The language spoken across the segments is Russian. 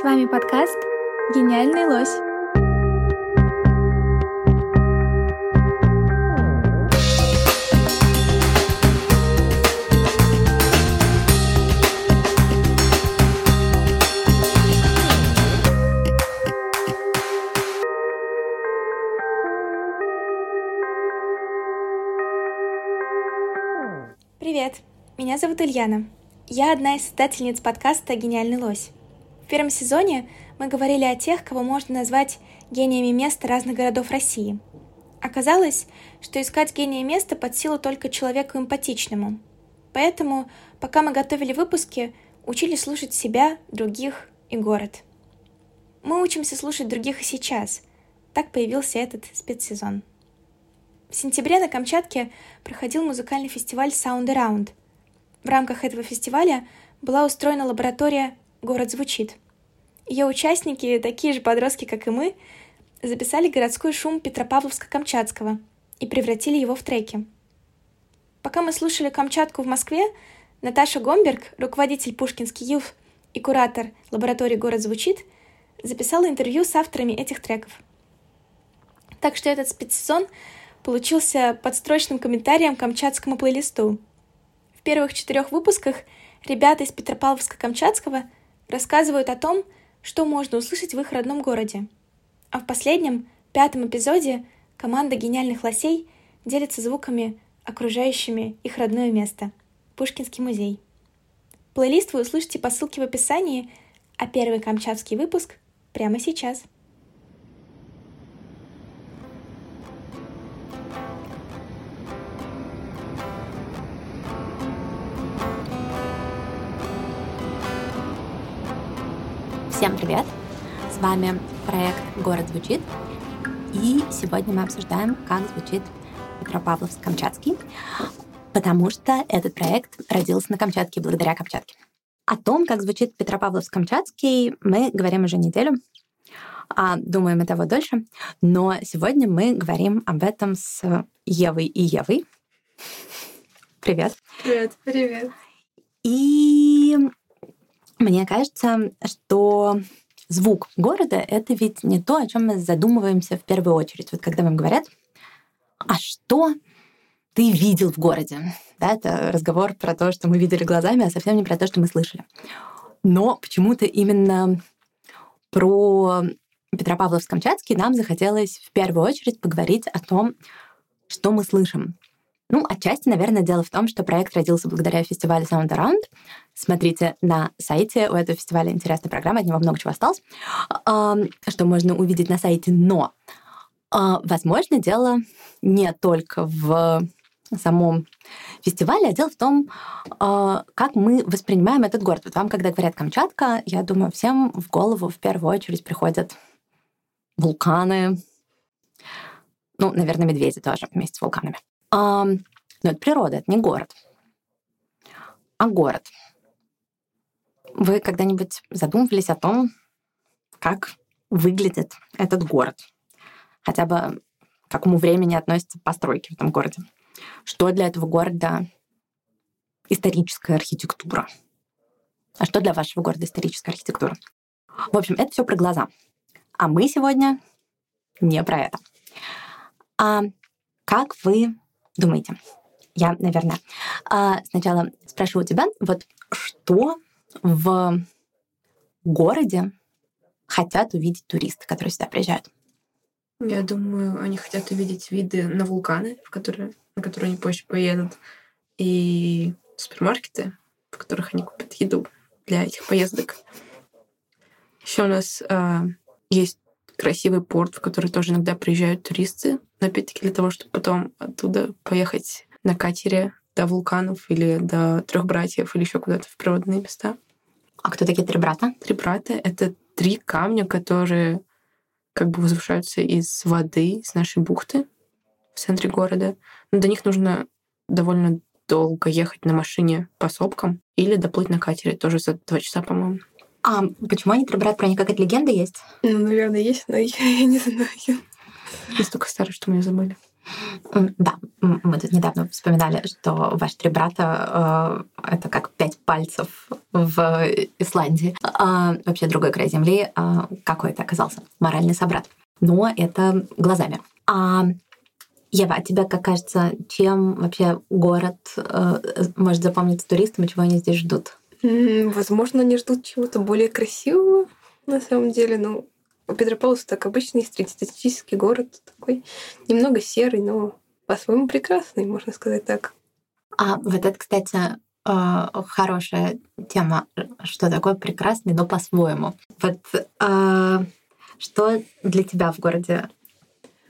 С вами подкаст «Гениальный лось». Привет, меня зовут Ильяна. Я одна из создательниц подкаста «Гениальный лось». Первом сезоне мы говорили о тех, кого можно назвать гениями места разных городов России. Оказалось, что искать гения места под силу только человеку эмпатичному. Поэтому, пока мы готовили выпуски, учили слушать себя, других и город. Мы учимся слушать других и сейчас. Так появился этот спецсезон. В сентябре на Камчатке проходил музыкальный фестиваль Sound Around – в рамках этого фестиваля была устроена лаборатория «Город звучит». Ее участники, такие же подростки, как и мы, записали городской шум Петропавловска-Камчатского и превратили его в треки. Пока мы слушали Камчатку в Москве, Наташа Гомберг, руководитель Пушкинский Юф и куратор лаборатории «Город звучит», записала интервью с авторами этих треков. Так что этот спецсезон получился подстрочным комментарием к камчатскому плейлисту – в первых четырех выпусках ребята из Петропавловска-Камчатского рассказывают о том, что можно услышать в их родном городе. А в последнем, пятом эпизоде, команда гениальных лосей делится звуками, окружающими их родное место – Пушкинский музей. Плейлист вы услышите по ссылке в описании, а первый камчатский выпуск прямо сейчас – Всем привет! С вами проект «Город звучит». И сегодня мы обсуждаем, как звучит Петропавловск-Камчатский, потому что этот проект родился на Камчатке благодаря Камчатке. О том, как звучит Петропавловск-Камчатский, мы говорим уже неделю, а думаем и того дольше. Но сегодня мы говорим об этом с Евой и Евой. Привет. Привет, привет. И мне кажется, что звук города — это ведь не то, о чем мы задумываемся в первую очередь. Вот когда вам говорят, а что ты видел в городе? Да, это разговор про то, что мы видели глазами, а совсем не про то, что мы слышали. Но почему-то именно про Петропавловск-Камчатский нам захотелось в первую очередь поговорить о том, что мы слышим. Ну, отчасти, наверное, дело в том, что проект родился благодаря фестивалю Sound Around. Смотрите на сайте, у этого фестиваля интересная программа, от него много чего осталось, что можно увидеть на сайте. Но, а, возможно, дело не только в самом фестивале, а дело в том, а, как мы воспринимаем этот город. Вот вам, когда говорят Камчатка, я думаю, всем в голову в первую очередь приходят вулканы, ну, наверное, медведи тоже вместе с вулканами. Но это природа, это не город. А город. Вы когда-нибудь задумывались о том, как выглядит этот город? Хотя бы к какому времени относятся постройки в этом городе? Что для этого города историческая архитектура? А что для вашего города историческая архитектура? В общем, это все про глаза. А мы сегодня не про это. А как вы думаете? Я, наверное, а, сначала спрошу у тебя, вот что в городе хотят увидеть туристы, которые сюда приезжают? Я думаю, они хотят увидеть виды на вулканы, в которые, на которые они позже поедут, и супермаркеты, в которых они купят еду для этих поездок. Еще у нас э, есть красивый порт, в который тоже иногда приезжают туристы, но опять-таки для того, чтобы потом оттуда поехать на катере до вулканов или до трех братьев или еще куда-то в природные места. А кто такие три брата? Три брата — это три камня, которые как бы возвышаются из воды, из нашей бухты в центре города. Но до них нужно довольно долго ехать на машине по сопкам или доплыть на катере, тоже за два часа, по-моему. А почему они три брата? Про них какая-то легенда есть? Ну, наверное, есть, но я, я не знаю. Настолько старые, что мы ее забыли. Да, мы тут недавно вспоминали, что ваши три брата э, это как пять пальцев в Исландии. А вообще другой край земли. А какой это оказался? Моральный собрат. Но это глазами. А Ева, а тебя, как кажется, чем вообще город э, может запомниться туристам и чего они здесь ждут? Возможно, они ждут чего-то более красивого, на самом деле. Ну, Петропавловск так обычный среднестатистический город, такой немного серый, но по-своему прекрасный, можно сказать так. А вот это, кстати, э, хорошая тема, что такое прекрасный, но по-своему. Вот э, что для тебя в городе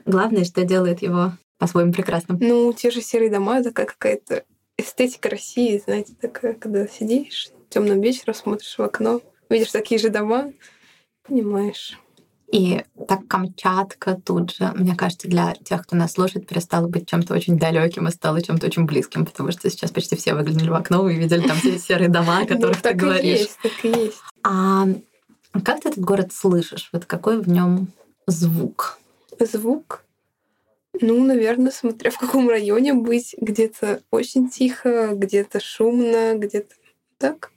главное, что делает его по-своему прекрасным? Ну, те же серые дома, такая какая-то эстетика России, знаете, такая, когда сидишь темным вечером, смотришь в окно, видишь такие же дома, понимаешь. И так Камчатка тут же, мне кажется, для тех, кто нас слушает, перестала быть чем-то очень далеким и стала чем-то очень близким, потому что сейчас почти все выглянули в окно и видели там все серые дома, о которых ты говоришь. Так и есть. А как ты этот город слышишь? Вот какой в нем звук? Звук? Ну, наверное, смотря в каком районе быть, где-то очень тихо, где-то шумно, где-то так.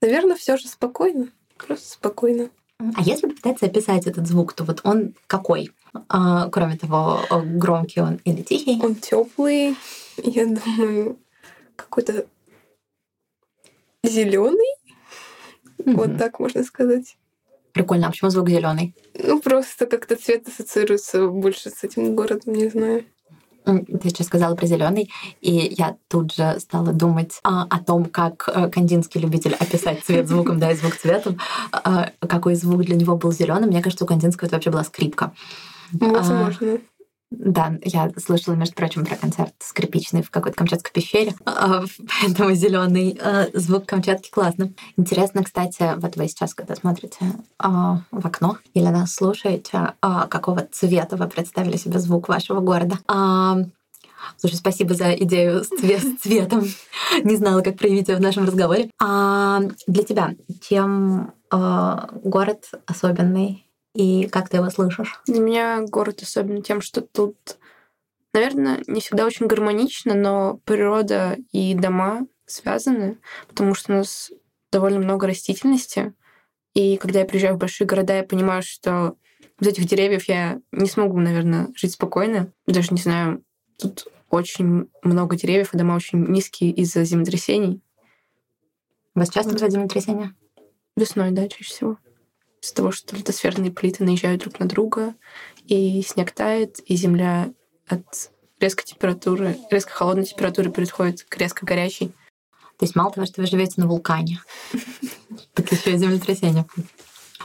Наверное, все же спокойно, просто спокойно. А если попытаться описать этот звук, то вот он какой? А, кроме того, громкий он или тихий? Он теплый, я думаю, какой-то зеленый. Mm-hmm. Вот так можно сказать. Прикольно. А почему звук зеленый? Ну, просто как-то цвет ассоциируется больше с этим городом, не знаю. Ты сейчас сказала про зеленый, и я тут же стала думать а, о том, как э, Кандинский любитель описать цвет звуком, да, и звук цветом, а, какой звук для него был зеленый. Мне кажется, у Кандинского это вообще была скрипка. Возможно. Да, я слышала, между прочим, про концерт скрипичный в какой-то Камчатской пещере, а, поэтому зеленый а, звук Камчатки классно. Интересно, кстати, вот вы сейчас, когда смотрите а, в окно или нас слушаете, какого цвета вы представили себе звук вашего города? Слушай, спасибо за идею с, цвет, с цветом. Не знала, как проявить ее в нашем разговоре. А для тебя чем э, город особенный и как ты его слышишь? Для меня город особенно тем, что тут, наверное, не всегда очень гармонично, но природа и дома связаны, потому что у нас довольно много растительности. И когда я приезжаю в большие города, я понимаю, что без этих деревьев я не смогу, наверное, жить спокойно. Даже не знаю, тут очень много деревьев, и дома очень низкие из-за землетрясений. У вас часто бывают землетрясения? Весной, да, чаще всего из-за того, что литосферные плиты наезжают друг на друга, и снег тает, и земля от резкой температуры, резко холодной температуры переходит к резко горячей. То есть мало того, что вы живете на вулкане, так еще и землетрясение.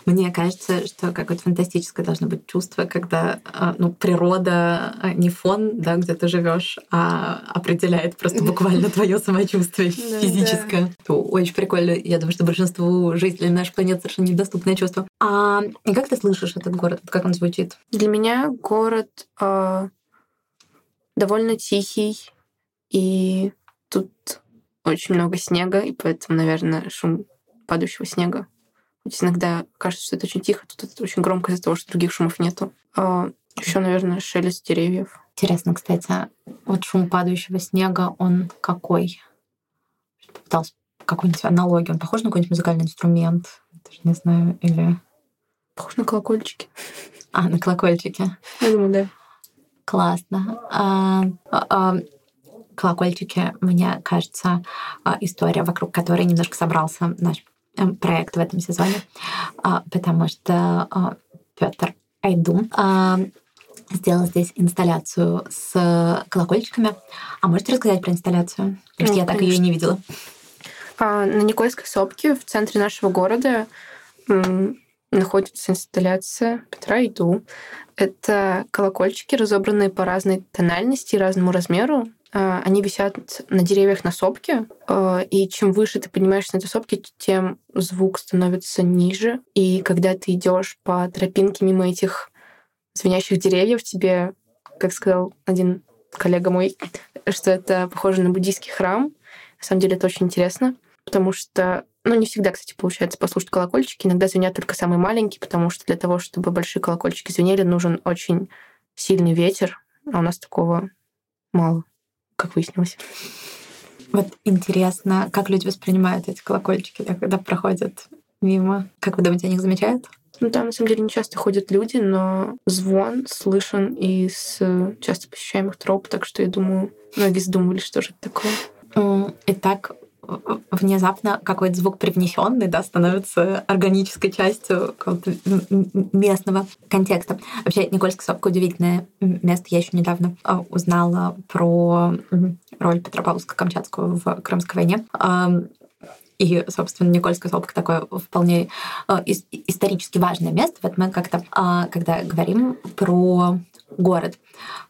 Мне кажется, что какое-то фантастическое должно быть чувство, когда а, ну, природа а, не фон, да, где ты живешь, а определяет просто буквально твое самочувствие физическое. Очень прикольно. Я думаю, что большинству жителей нашей планеты совершенно недоступное чувство. А как ты слышишь этот город? Как он звучит? Для меня город э, довольно тихий, и тут очень много снега, и поэтому, наверное, шум падающего снега Хоть иногда кажется, что это очень тихо, тут это очень громко из-за того, что других шумов нету. А еще, наверное, шелест деревьев. Интересно, кстати, вот шум падающего снега, он какой? Пытался какую-нибудь аналогию. Он похож на какой-нибудь музыкальный инструмент? Даже не знаю, или... Похож на колокольчики. А, на колокольчики. Я думаю, да. Классно. А, а, а, колокольчики, мне кажется, а, история, вокруг которой немножко собрался наш проект в этом сезоне, а, потому что а, Петр Айдум а, сделал здесь инсталляцию с колокольчиками. А можете рассказать про инсталляцию? Потому что ну, я так ее не видела. На Никольской сопке в центре нашего города находится инсталляция Петра Айду. Это колокольчики, разобранные по разной тональности и разному размеру. А, они висят на деревьях на сопке, а, и чем выше ты поднимаешься на этой сопке, тем звук становится ниже. И когда ты идешь по тропинке мимо этих звенящих деревьев, тебе, как сказал один коллега мой, что это похоже на буддийский храм. На самом деле это очень интересно, потому что, ну, не всегда, кстати, получается послушать колокольчики. Иногда звенят только самые маленькие, потому что для того, чтобы большие колокольчики звенели, нужен очень сильный ветер, а у нас такого мало, как выяснилось. Вот интересно, как люди воспринимают эти колокольчики, да, когда проходят мимо? Как вы думаете, они их замечают? Ну, там, на самом деле, не часто ходят люди, но звон слышен из часто посещаемых троп, так что я думаю, многие задумывались, что же это такое. Итак, внезапно какой-то звук привнесенный, да, становится органической частью какого-то местного контекста. Вообще, Никольская сопка удивительное место. Я еще недавно а, узнала про роль Петропавловска-Камчатского в Крымской войне. И, собственно, Никольская сопка такое вполне а, исторически важное место. Вот мы как-то, а, когда говорим про город.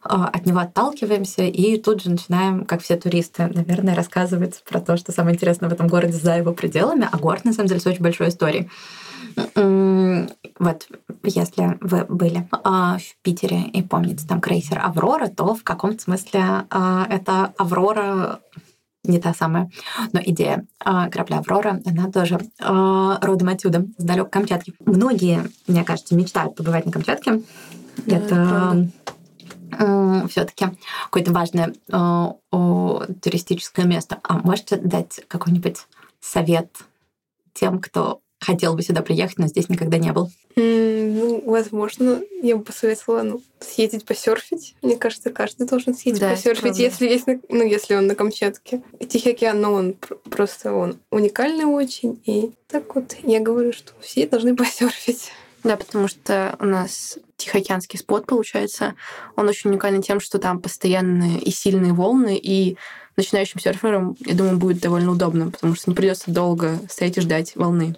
А, от него отталкиваемся и тут же начинаем, как все туристы, наверное, рассказывать про то, что самое интересное в этом городе за его пределами, а город, на самом деле, с очень большой историей. Вот, если вы были а, в Питере и помните там крейсер «Аврора», то в каком-то смысле а, это «Аврора» не та самая, но идея корабля «Аврора», она тоже родом отсюда, с далек Камчатки. Многие, мне кажется, мечтают побывать на Камчатке, да, это э, все-таки какое-то важное э, туристическое место. А можете дать какой-нибудь совет тем, кто хотел бы сюда приехать, но здесь никогда не был? Mm, ну, возможно, я бы посоветовала ну, съездить посерфить. Мне кажется, каждый должен съездить да, посерфить, если есть, ну, если он на Камчатке. Тихий океан, ну, он просто он уникальный очень. И так вот, я говорю, что все должны посерфить. Да, потому что у нас Тихоокеанский спот, получается, он очень уникальный тем, что там постоянные и сильные волны, и начинающим серферам, я думаю, будет довольно удобно, потому что не придется долго стоять и ждать волны.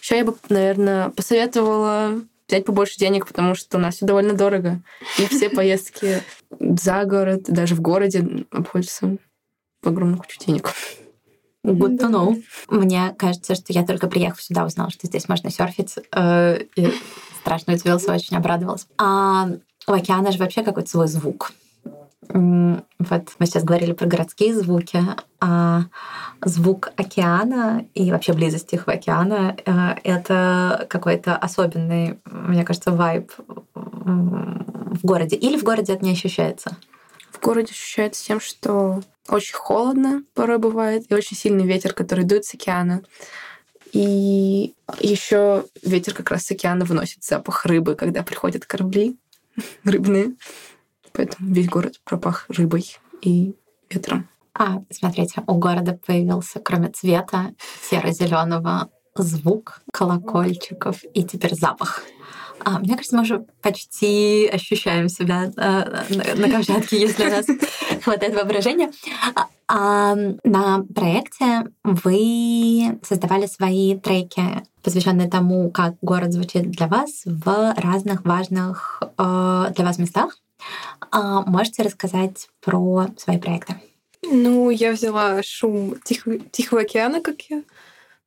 Еще я бы, наверное, посоветовала взять побольше денег, потому что у нас все довольно дорого. И все поездки за город, даже в городе обходятся в огромную кучу денег. Good to know. Мне кажется, что я только приехав сюда узнала, что здесь можно серфить. Э, и страшно удивился, очень обрадовалась. А у океана же вообще какой-то свой звук. Вот мы сейчас говорили про городские звуки, а звук океана и вообще близость Тихого океана э, — это какой-то особенный, мне кажется, вайб в городе. Или в городе это не ощущается? В городе ощущается тем, что очень холодно порой бывает, и очень сильный ветер, который дует с океана. И еще ветер как раз с океана выносит запах рыбы, когда приходят корабли рыбные. Поэтому весь город пропах рыбой и ветром. А, смотрите, у города появился, кроме цвета серо-зеленого, звук колокольчиков и теперь запах. А, мне кажется, мы уже почти ощущаем себя а, на, на Камчатке, если у нас хватает воображения. А, на проекте вы создавали свои треки, посвященные тому, как город звучит для вас в разных важных э, для вас местах. А можете рассказать про свои проекты? Ну, я взяла шум Тихого, Тихого океана, как я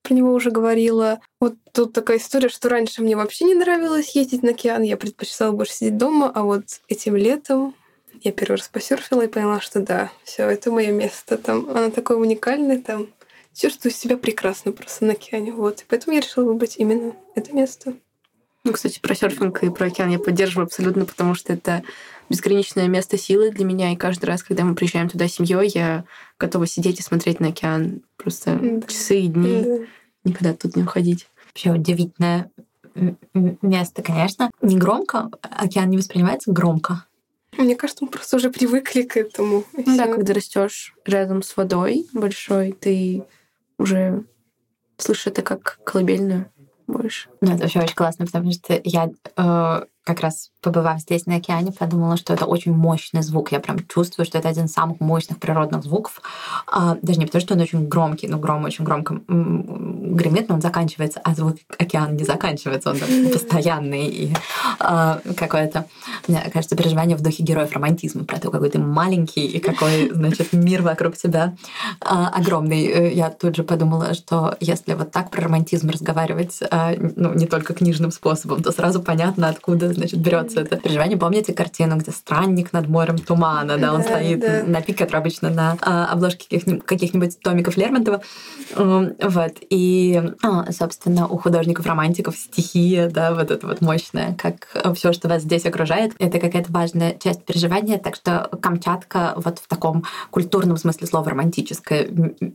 про него уже говорила. Вот тут такая история, что раньше мне вообще не нравилось ездить на океан, я предпочитала больше сидеть дома, а вот этим летом я первый раз посерфила и поняла, что да, все, это мое место. Там оно такое уникальное, там чувствую себя прекрасно просто на океане. Вот. И поэтому я решила выбрать именно это место. Ну, кстати, про серфинг и про океан я поддерживаю абсолютно, потому что это безграничное место силы для меня, и каждый раз, когда мы приезжаем туда семьей, я готова сидеть и смотреть на океан просто да. часы и дни, да. Никогда тут не уходить. Вообще удивительное место, конечно. Не громко, океан не воспринимается громко. Мне кажется, мы просто уже привыкли к этому. Ну, да, когда растешь рядом с водой большой, ты уже слышишь это как колыбельную больше. Ну, это вообще очень классно, потому что я э, как раз побывав здесь на океане, подумала, что это очень мощный звук. Я прям чувствую, что это один из самых мощных природных звуков. А, даже не потому, что он очень громкий, но гром очень громко гремит, но он заканчивается, а звук океана не заканчивается, он постоянный и а, какое-то, мне кажется, переживание в духе героев романтизма про то, какой ты маленький и какой, значит, мир вокруг тебя а, огромный. Э, я тут же подумала, что если вот так про романтизм разговаривать, ну, не только книжным способом, то сразу понятно, откуда, значит, берется это переживание. Помните картину, где странник над морем тумана, да, он Да, стоит да. на пике, который обычно на а, обложке каких-нибудь, томиков Лермонтова. Вот. И, а, собственно, у художников-романтиков стихия, да, вот это вот мощное, как все, что вас здесь окружает, это какая-то важная часть переживания. Так что Камчатка вот в таком культурном смысле слова романтическое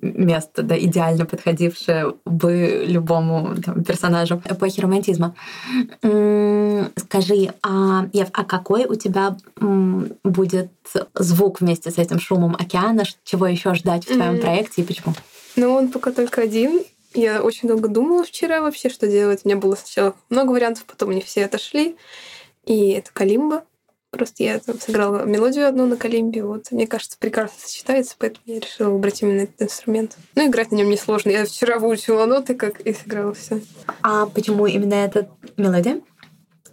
место, да, идеально подходившее бы любому там, персонажу эпохи романтизма. М, Скажи, а, Ев, а какой у тебя м, будет звук вместе с этим шумом океана? Чего еще ждать в твоем М. проекте и почему? Ну, он пока только один. Я очень долго думала вчера вообще, что делать. У меня было сначала много вариантов, потом они все отошли. И это калимба. Просто я там сыграла мелодию одну на калимбе. Вот, мне кажется, прекрасно сочетается, поэтому я решила выбрать именно этот инструмент. Ну, играть на нем несложно. Я вчера выучила ноты, как и сыграла все. А почему именно эта мелодия?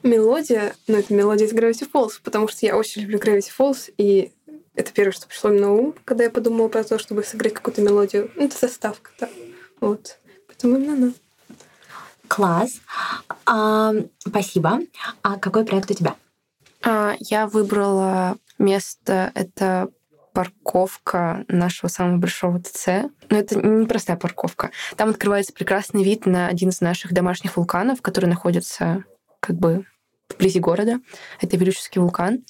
Мелодия, ну, это мелодия из Gravity Falls, потому что я очень люблю Gravity Falls, и это первое, что пришло мне на ум, когда я подумала про то, чтобы сыграть какую-то мелодию. Ну, это заставка, да. Вот. Поэтому именно она. Класс. А, спасибо. А какой проект у тебя? А, Я выбрала место, это парковка нашего самого большого ТЦ. Но это не простая парковка. Там открывается прекрасный вид на один из наших домашних вулканов, который находится как бы вблизи города. Это Вилюческий вулкан.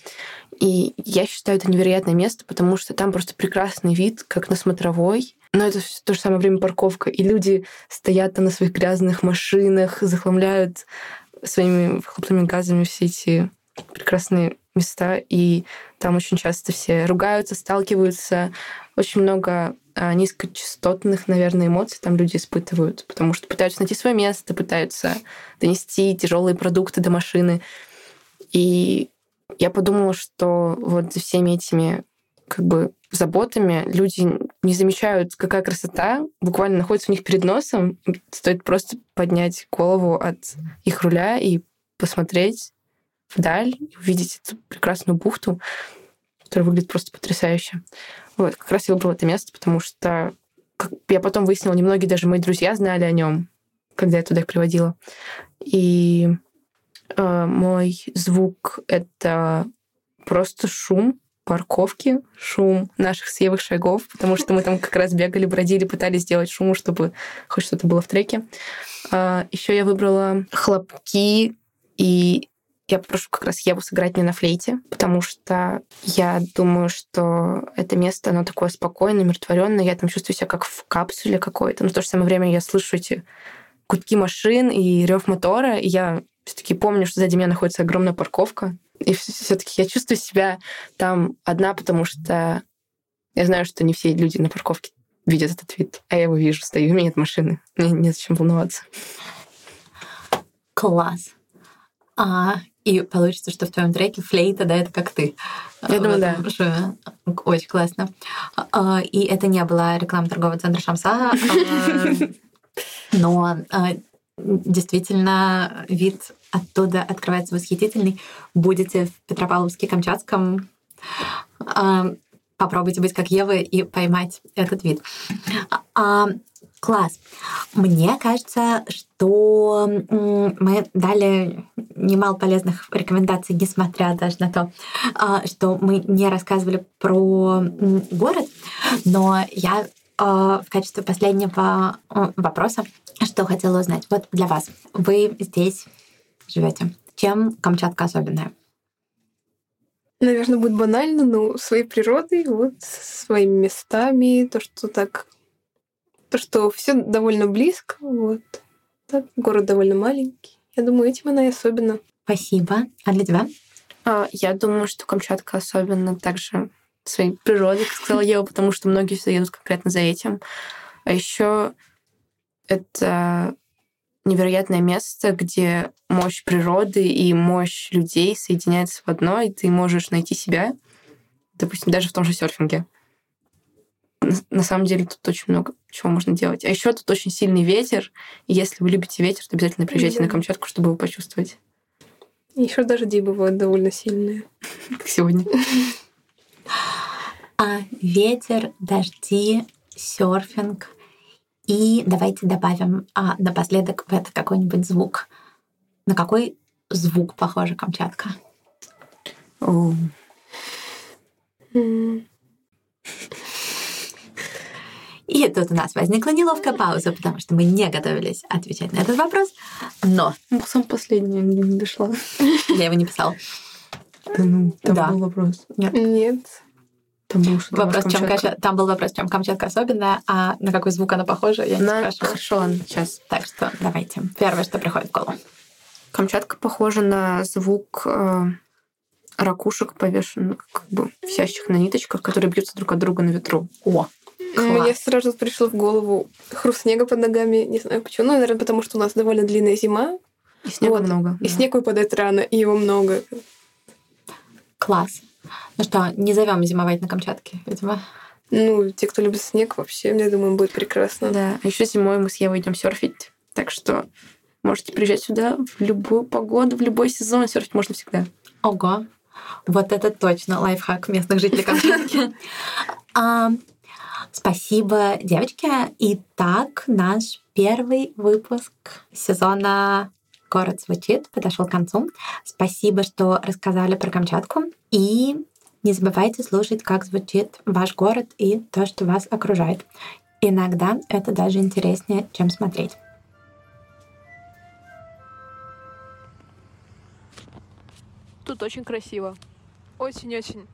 И я считаю это невероятное место, потому что там просто прекрасный вид, как на смотровой. Но это в то же самое время парковка. И люди стоят там на своих грязных машинах, захламляют своими выхлопными газами все эти прекрасные места, и там очень часто все ругаются, сталкиваются. Очень много низкочастотных, наверное, эмоций там люди испытывают, потому что пытаются найти свое место, пытаются донести тяжелые продукты до машины. И я подумала, что вот за всеми этими как бы заботами люди не замечают, какая красота буквально находится у них перед носом. Стоит просто поднять голову от их руля и посмотреть вдаль, увидеть эту прекрасную бухту, которая выглядит просто потрясающе. Вот, как раз я выбрала это место, потому что как я потом выяснила, немногие даже мои друзья знали о нем, когда я туда их приводила. И э, мой звук — это просто шум парковки, шум наших с Евой шагов, потому что мы там как раз бегали, бродили, пытались сделать шум, чтобы хоть что-то было в треке. Еще я выбрала хлопки, и я попрошу как раз Еву сыграть мне на флейте, потому что я думаю, что это место, оно такое спокойное, умиротворенное. Я там чувствую себя как в капсуле какой-то. Но в то же самое время я слышу эти гудки машин и рев мотора, и я все-таки помню, что сзади меня находится огромная парковка. И все-таки я чувствую себя там одна, потому что я знаю, что не все люди на парковке видят этот вид, а я его вижу, стою, у меня нет машины, мне незачем волноваться. Класс. А, и получится, что в твоем треке флейта, да, это как ты. Я думаю, да. Что Очень классно. А, И это не была реклама торгового центра Шамса, а, но а, действительно вид оттуда открывается восхитительный. Будете в Петропавловске-Камчатском, попробуйте быть как Ева и поймать этот вид. А, Класс. Мне кажется, что мы дали немало полезных рекомендаций, несмотря даже на то, а, что мы не рассказывали про город. Но я а, в качестве последнего а, вопроса, что хотела узнать. Вот для вас. Вы здесь живете. Чем Камчатка особенная? Наверное, будет банально, но своей природой, вот, своими местами, то, что так то, что все довольно близко, вот. Так, город довольно маленький. Я думаю, этим она и особенно. Спасибо. А для тебя? А, Я думаю, что Камчатка особенно также своей природой, как сказала Ева, потому что многие сюда едут конкретно за этим. А еще это невероятное место, где мощь природы и мощь людей соединяются в одно, и ты можешь найти себя, допустим, даже в том же серфинге. На- самом деле тут очень много чего можно делать. А еще тут очень сильный ветер, и если вы любите ветер, то обязательно приезжайте Да. на Камчатку, чтобы его почувствовать, Еще дожди бывают довольно сильные. как сегодня. А ветер, дожди, серфинг. И давайте добавим а, напоследок в это какой-нибудь звук. На какой звук похожа Камчатка? И тут у нас возникла неловкая пауза, потому что мы не готовились отвечать на этот вопрос. Но сам последний не дошла. я его не писала. Да ну, там Да. был вопрос. Нет. Там был что Вопрос, чем Камчатка- Там был вопрос, чем Камчатка особенная, а на какой звук она похожа, я не На... спрашивала. Хорошо, сейчас. Так что давайте. Первое, что приходит в голову. Камчатка похожа на звук э, ракушек, повешенных, как бы висящих на ниточках, которые бьются друг от друга на ветру. О, Мне класс. сразу пришло в голову хруст снега под ногами. Не знаю почему. Ну, наверное, потому что у нас довольно длинная зима. И снега Вот. много. И да. снег выпадает рано, и его много. Класс. Ну что, не зовем зимовать на Камчатке, видимо. Ну, те, кто любит снег, вообще, я думаю, будет прекрасно. Да, а еще зимой мы с Евой идем серфить. Так что можете приезжать сюда в любую погоду, в любой сезон. Серфить можно всегда. Ого. Вот это точно лайфхак местных жителей Камчатки. А, Спасибо, девочки. Итак, наш первый выпуск сезона «Город звучит» подошел к концу. Спасибо, что рассказали про Камчатку. И не забывайте слушать, как звучит ваш город и то, что вас окружает. Иногда это даже интереснее, чем смотреть. Тут очень красиво. Очень-очень.